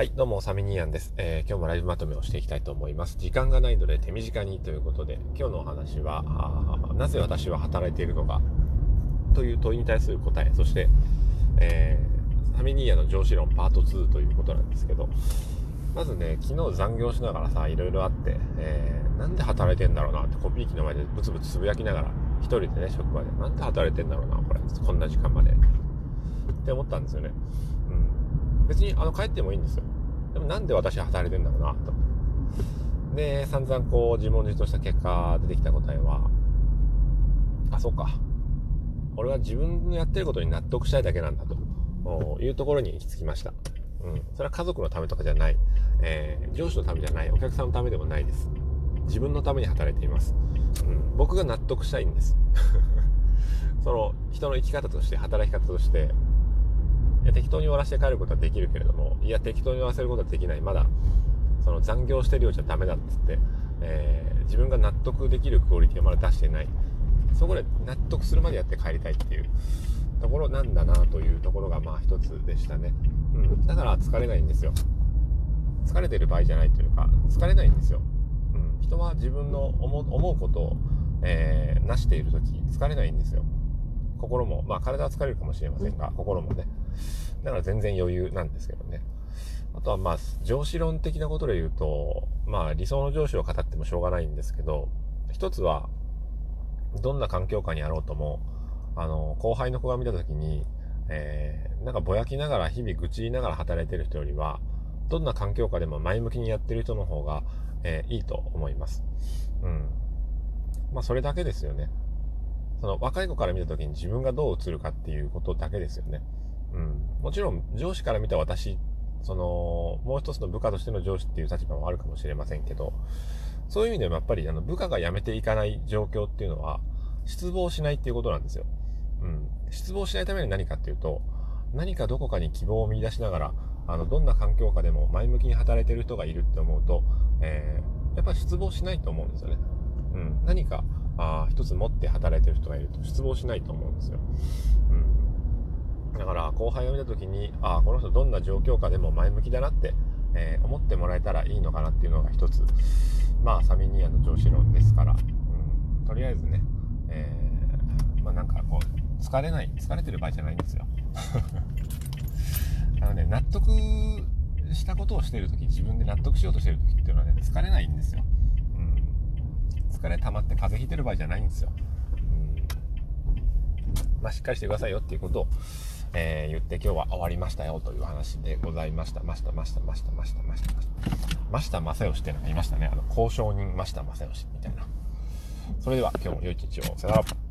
はい、どうも、サミニーアンです、えー、今日もライブまとめをしていきたいと思います。時間がないので手短にということで、今日のお話は、なぜ私は働いているのかという問いに対する答え、そして、えー、サミニーアの上司論パート2ということなんですけど、まずね、昨日残業しながらさ、いろいろあって、えー、なんで働いてんだろうなってコピー機の前でブツブツつぶやきながら、一人でね、職場で、なんで働いてんだろうな、これ、こんな時間まで。って思ったんですよね。別に、あの、帰ってもいいんですよ。でもなんで私は働いてんだろうな、と。で、散々こう自問自答した結果出てきた答えは、あ、そうか。俺は自分のやってることに納得したいだけなんだというところに行き着きました。うん。それは家族のためとかじゃない。えー、上司のためじゃない。お客さんのためでもないです。自分のために働いています。うん。僕が納得したいんです。その人の生き方として、働き方として、いや適当に終わらせて帰ることはできるけれどもいや適当に終わらせることはできない。まだその残業してるようじゃダメだっつって、えー、自分が納得できるクオリティをまだ出してない。そこで納得するまでやって帰りたいっていうところなんだなというところがまあ一つでしたね、うん、だから疲れないんですよ。疲れてる場合じゃないというか疲れないんですよ、うん、人は自分の思うことを、えー、成している時疲れないんですよ。心も、まあ体は疲れるかもしれませんが、心もね。だから全然余裕なんですけどね。あとはまあ、上司論的なことで言うと、まあ理想の上司を語ってもしょうがないんですけど、一つは、どんな環境下にあろうとも、あの、後輩の子が見た時に、えー、なんかぼやきながら日々愚痴りながら働いてる人よりは、どんな環境下でも前向きにやってる人の方が、えー、いいと思います。うん。まあそれだけですよね。その若い子から見た時に自分がどう映るかっていうことだけですよね。うん。もちろん上司から見た私、その、もう一つの部下としての上司っていう立場もあるかもしれませんけど、そういう意味でもやっぱりあの部下が辞めていかない状況っていうのは、失望しないっていうことなんですよ。うん。失望しないために何かっていうと、何かどこかに希望を見出しながら、あの、どんな環境下でも前向きに働いてる人がいるって思うと、えー、やっぱり失望しないと思うんですよね。うん。何か、あ一つ持って働いてる人がいると失望しないと思うんですよ。うん、だから後輩を見た時にああこの人どんな状況下でも前向きだなって、えー、思ってもらえたらいいのかなっていうのが一つまあサミニアの上司論ですから、うん、とりあえずね、えー、まあなんかこう疲れない疲れてる場合じゃないんですよ。あのね納得したことをしてる時自分で納得しようとしてる時っていうのはね疲れないんですよ。うん疲れ溜まって風邪ひいてる場合じゃないんですよ。うん。まあ、しっかりしてくださいよっていうことを、えー、言って今日は終わりましたよという話でございました。ました、ました、ました、ました、ました、ました。ました正義っていうのがいましたね。あの、交渉人ました正義みたいな。それでは今日も良い一日を。さよなら。